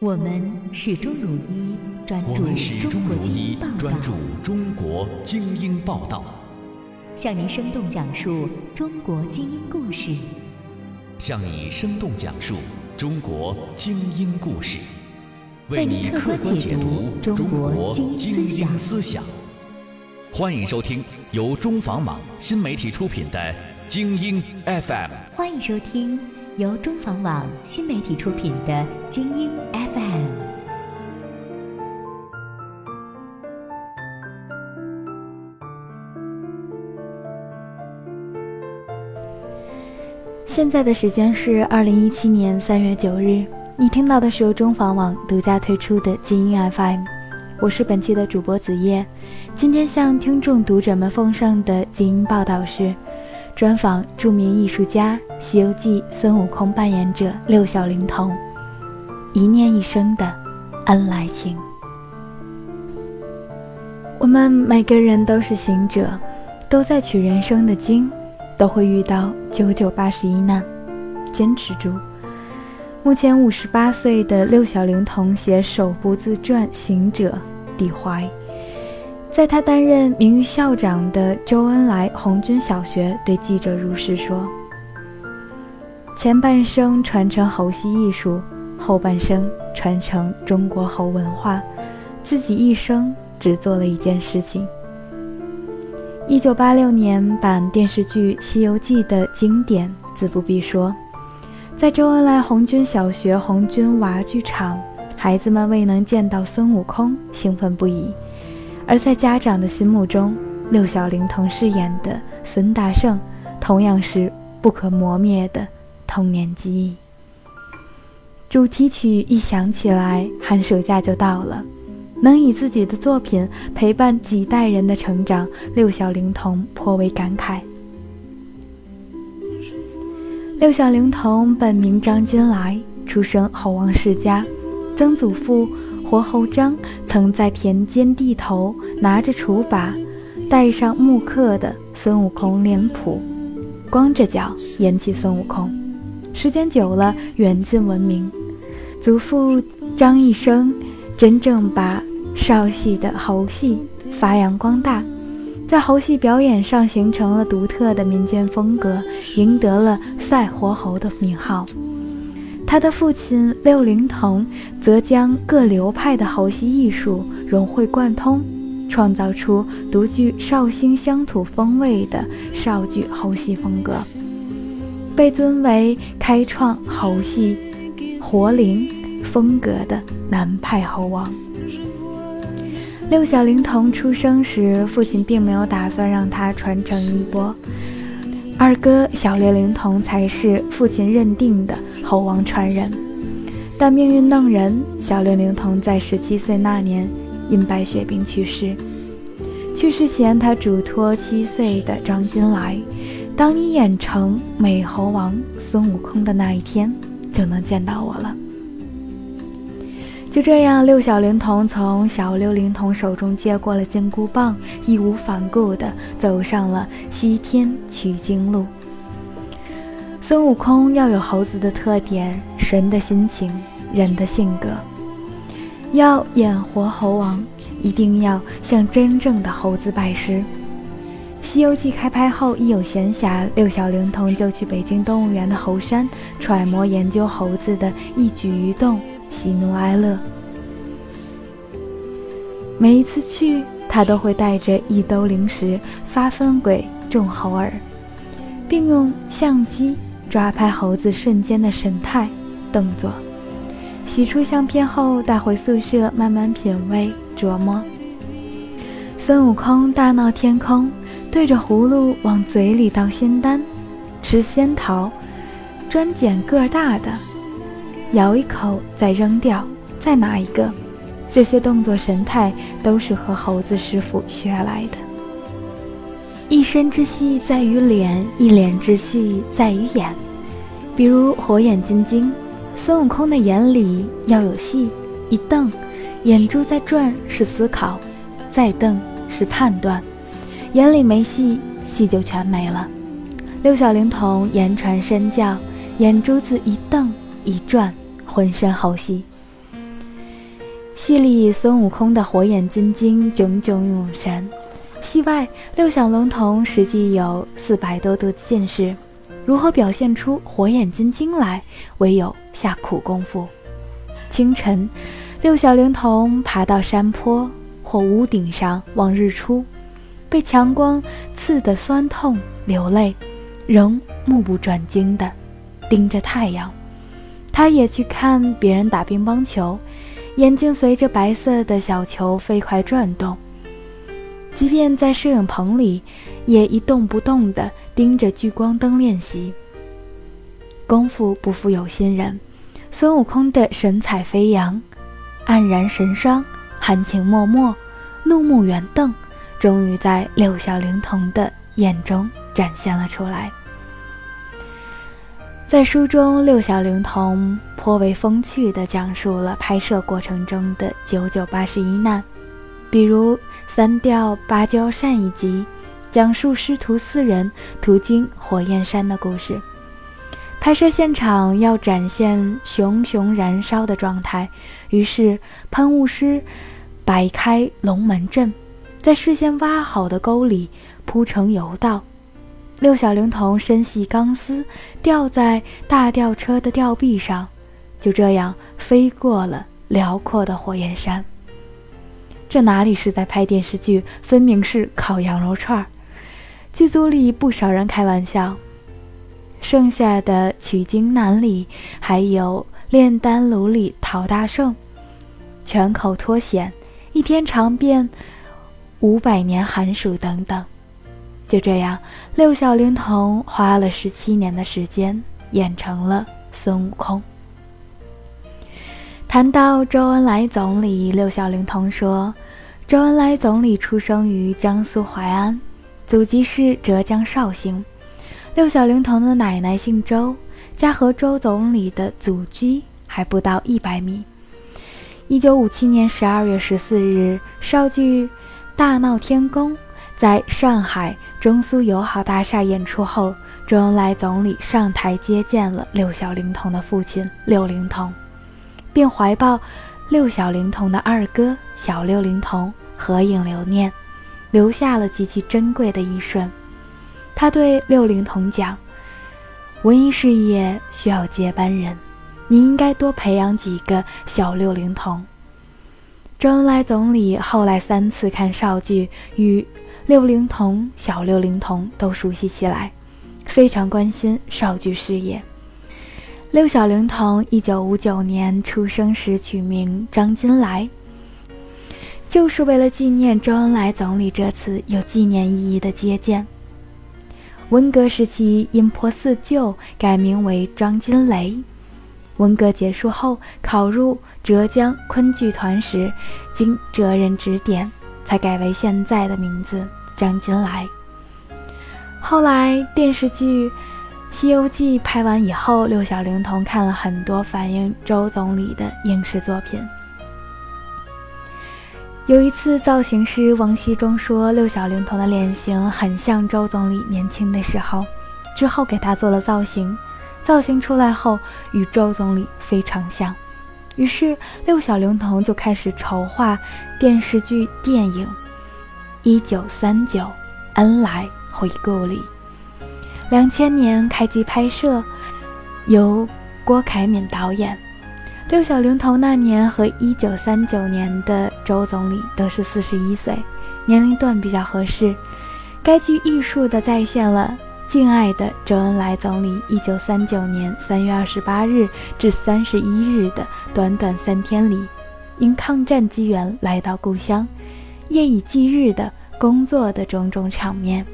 我们始终如一，专注中国精英报道。专注中国精英报道，向您生动讲述中国精英故事。向你生动讲述中国精英故事，为你客观解读中国精英思想。欢迎收听由中房网新媒体出品的《精英 FM》。欢迎收听。由中房网新媒体出品的《精英 FM》。现在的时间是二零一七年三月九日，你听到的是由中房网独家推出的《精英 FM》，我是本期的主播子夜。今天向听众读者们奉上的精英报道是。专访著名艺术家《西游记》孙悟空扮演者六小龄童，一念一生的恩来情。我们每个人都是行者，都在取人生的经，都会遇到九九八十一难，坚持住。目前五十八岁的六小龄童写首部自传《行者》，底怀。在他担任名誉校长的周恩来红军小学，对记者如是说：“前半生传承猴戏艺术，后半生传承中国猴文化，自己一生只做了一件事情。”一九八六年版电视剧《西游记》的经典，自不必说。在周恩来红军小学红军娃剧场，孩子们未能见到孙悟空，兴奋不已。而在家长的心目中，六小龄童饰演的孙大圣，同样是不可磨灭的童年记忆。主题曲一响起来，寒暑假就到了。能以自己的作品陪伴几代人的成长，六小龄童颇为感慨。六小龄童本名张金来，出生猴王世家，曾祖父。活猴张曾在田间地头拿着锄把，带上木刻的孙悟空脸谱，光着脚演起孙悟空。时间久了，远近闻名。祖父张一生真正把少戏的猴戏发扬光大，在猴戏表演上形成了独特的民间风格，赢得了“赛活猴”的名号。他的父亲六龄童则将各流派的猴戏艺术融会贯通，创造出独具绍兴乡土风味的绍剧猴戏风格，被尊为开创猴戏活灵风格的南派猴王。六小龄童出生时，父亲并没有打算让他传承衣钵，二哥小六龄童才是父亲认定的。猴王传人，但命运弄人。小六龄童在十七岁那年因白血病去世。去世前，他嘱托七岁的张金来：“当你演成美猴王孙悟空的那一天，就能见到我了。”就这样，六小龄童从小六龄童手中接过了金箍棒，义无反顾地走上了西天取经路。孙悟空要有猴子的特点，神的心情，人的性格。要演活猴王，一定要向真正的猴子拜师。《西游记》开拍后，一有闲暇，六小龄童就去北京动物园的猴山揣摩研究猴子的一举一动、喜怒哀乐。每一次去，他都会带着一兜零食，发分鬼众猴儿，并用相机。抓拍猴子瞬间的神态、动作，洗出相片后带回宿舍慢慢品味琢磨。孙悟空大闹天空，对着葫芦往嘴里倒仙丹，吃仙桃，专捡个大的，咬一口再扔掉，再拿一个。这些动作神态都是和猴子师傅学来的。一身之戏在于脸，一脸之戏在于眼。比如火眼金睛，孙悟空的眼里要有戏，一瞪，眼珠在转是思考，再瞪是判断。眼里没戏，戏就全没了。六小龄童言传身教，眼珠子一瞪一转，浑身猴戏。戏里孙悟空的火眼金睛炯炯有神，戏外六小龄童实际有四百多度近视，如何表现出火眼金睛来，唯有下苦功夫。清晨，六小龄童爬到山坡或屋顶上望日出，被强光刺得酸痛流泪，仍目不转睛地盯着太阳。他也去看别人打乒乓球，眼睛随着白色的小球飞快转动。即便在摄影棚里，也一动不动地盯着聚光灯练习。功夫不负有心人。孙悟空的神采飞扬、黯然神伤、含情脉脉、怒目圆瞪，终于在六小龄童的眼中展现了出来。在书中，六小龄童颇为风趣地讲述了拍摄过程中的九九八十一难，比如三吊芭蕉扇一集，讲述师徒四人途经火焰山的故事。拍摄现场要展现熊熊燃烧的状态，于是喷雾师摆开龙门阵，在事先挖好的沟里铺成油道。六小龄童身系钢丝，吊在大吊车的吊臂上，就这样飞过了辽阔的火焰山。这哪里是在拍电视剧，分明是烤羊肉串儿。剧组里不少人开玩笑。剩下的取经难里，还有炼丹炉里讨大圣，全口脱险，一天尝遍五百年寒暑等等。就这样，六小龄童花了十七年的时间演成了孙悟空。谈到周恩来总理，六小龄童说，周恩来总理出生于江苏淮安，祖籍是浙江绍兴。六小龄童的奶奶姓周，家和周总理的祖居还不到一百米。一九五七年十二月十四日，绍剧《大闹天宫》在上海中苏友好大厦演出后，周恩来总理上台接见了六小龄童的父亲六龄童，并怀抱六小龄童的二哥小六龄童合影留念，留下了极其珍贵的一瞬。他对六龄童讲：“文艺事业需要接班人，你应该多培养几个小六龄童。”周恩来总理后来三次看绍剧，与六龄童、小六龄童都熟悉起来，非常关心绍剧事业。六小龄童一九五九年出生时取名张金来，就是为了纪念周恩来总理这次有纪念意义的接见。文革时期，因破四旧，改名为张金雷。文革结束后，考入浙江昆剧团时，经哲人指点，才改为现在的名字张金来。后来电视剧《西游记》拍完以后，六小龄童看了很多反映周总理的影视作品。有一次，造型师王希忠说六小龄童的脸型很像周总理年轻的时候，之后给他做了造型，造型出来后与周总理非常像，于是六小龄童就开始筹划电视剧电影《一九三九恩来回故里》，两千年开机拍摄，由郭凯敏导演。六小龄童那年和一九三九年的周总理都是四十一岁，年龄段比较合适。该剧艺术地再现了敬爱的周恩来总理一九三九年三月二十八日至三十一日的短短三天里，因抗战机缘来到故乡，夜以继日的工作的种种场面。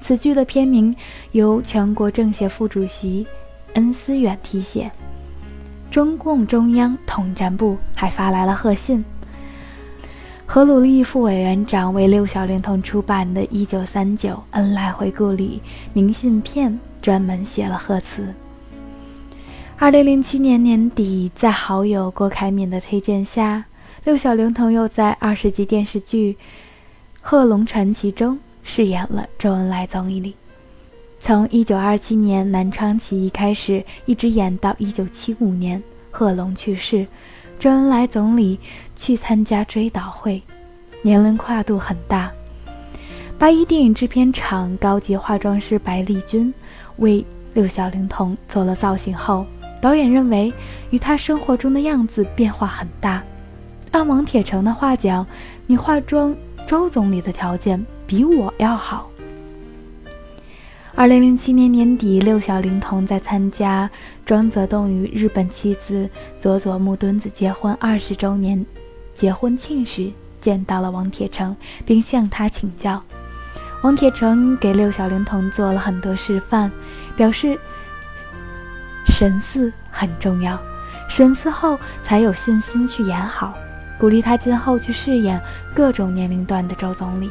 此剧的片名由全国政协副主席恩思远题写。中共中央统战部还发来了贺信。何鲁丽副委员长为六小龄童出版的《一九三九恩来回顾》里明信片专门写了贺词。二零零七年年底，在好友郭凯敏的推荐下，六小龄童又在二十集电视剧《贺龙传奇》中饰演了周恩来总理。从一九二七年南昌起义开始，一直演到一九七五年贺龙去世，周恩来总理去参加追悼会，年龄跨度很大。八一电影制片厂高级化妆师白丽君为六小龄童做了造型后，导演认为与他生活中的样子变化很大。按王铁成的话讲，你化妆周总理的条件比我要好。二零零七年年底，六小龄童在参加庄则栋与日本妻子佐佐木敦子结婚二十周年结婚庆时，见到了王铁成，并向他请教。王铁成给六小龄童做了很多示范，表示神似很重要，神似后才有信心去演好，鼓励他今后去饰演各种年龄段的周总理。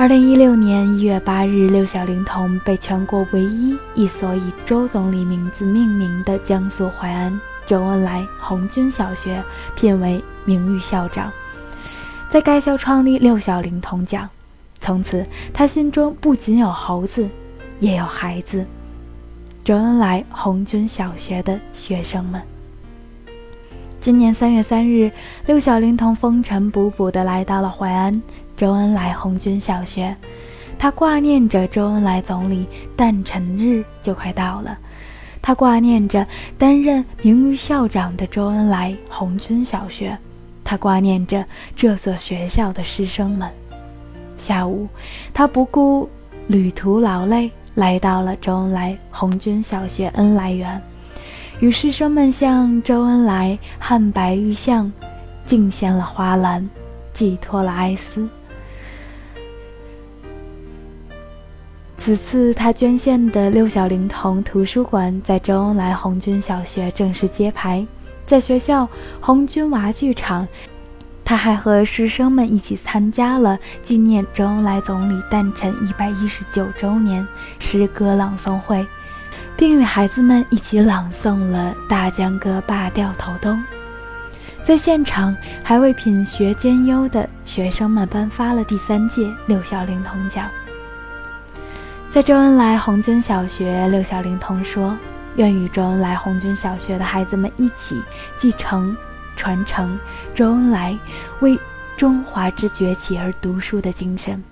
二零一六年一月八日，六小龄童被全国唯一一所以周总理名字命名的江苏淮安周恩来红军小学聘为名誉校长，在该校创立六小龄童奖。从此，他心中不仅有猴子，也有孩子——周恩来红军小学的学生们。今年三月三日，六小龄童风尘仆仆地来到了淮安。周恩来红军小学，他挂念着周恩来总理诞辰日就快到了，他挂念着担任名誉校长的周恩来红军小学，他挂念着这所学校的师生们。下午，他不顾旅途劳累，来到了周恩来红军小学恩来园，与师生们向周恩来汉白玉像敬献了花篮，寄托了哀思。此次他捐献的六小龄童图书馆在周恩来红军小学正式揭牌，在学校红军娃剧场，他还和师生们一起参加了纪念周恩来总理诞辰一百一十九周年诗歌朗诵会，并与孩子们一起朗诵了《大江歌罢掉头东》。在现场，还为品学兼优的学生们颁发了第三届六小龄童奖。在周恩来红军小学，六小龄童说：“愿与周恩来红军小学的孩子们一起继承、传承周恩来为中华之崛起而读书的精神。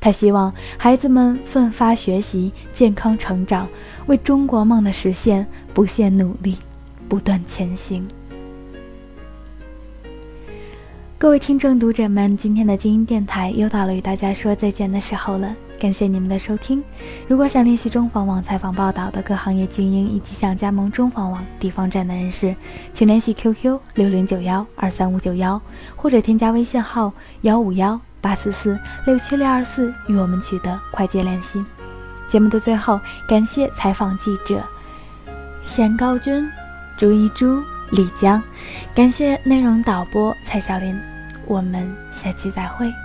他希望孩子们奋发学习、健康成长，为中国梦的实现不懈努力，不断前行。”各位听众读者们，今天的精英电台又到了与大家说再见的时候了。感谢你们的收听。如果想联系中房网采访报道的各行业精英，以及想加盟中房网地方站的人士，请联系 QQ 六零九幺二三五九幺，或者添加微信号幺五幺八四四六七六二四与我们取得快捷联系。节目的最后，感谢采访记者贤高军、朱一珠、李江，感谢内容导播蔡小林。我们下期再会。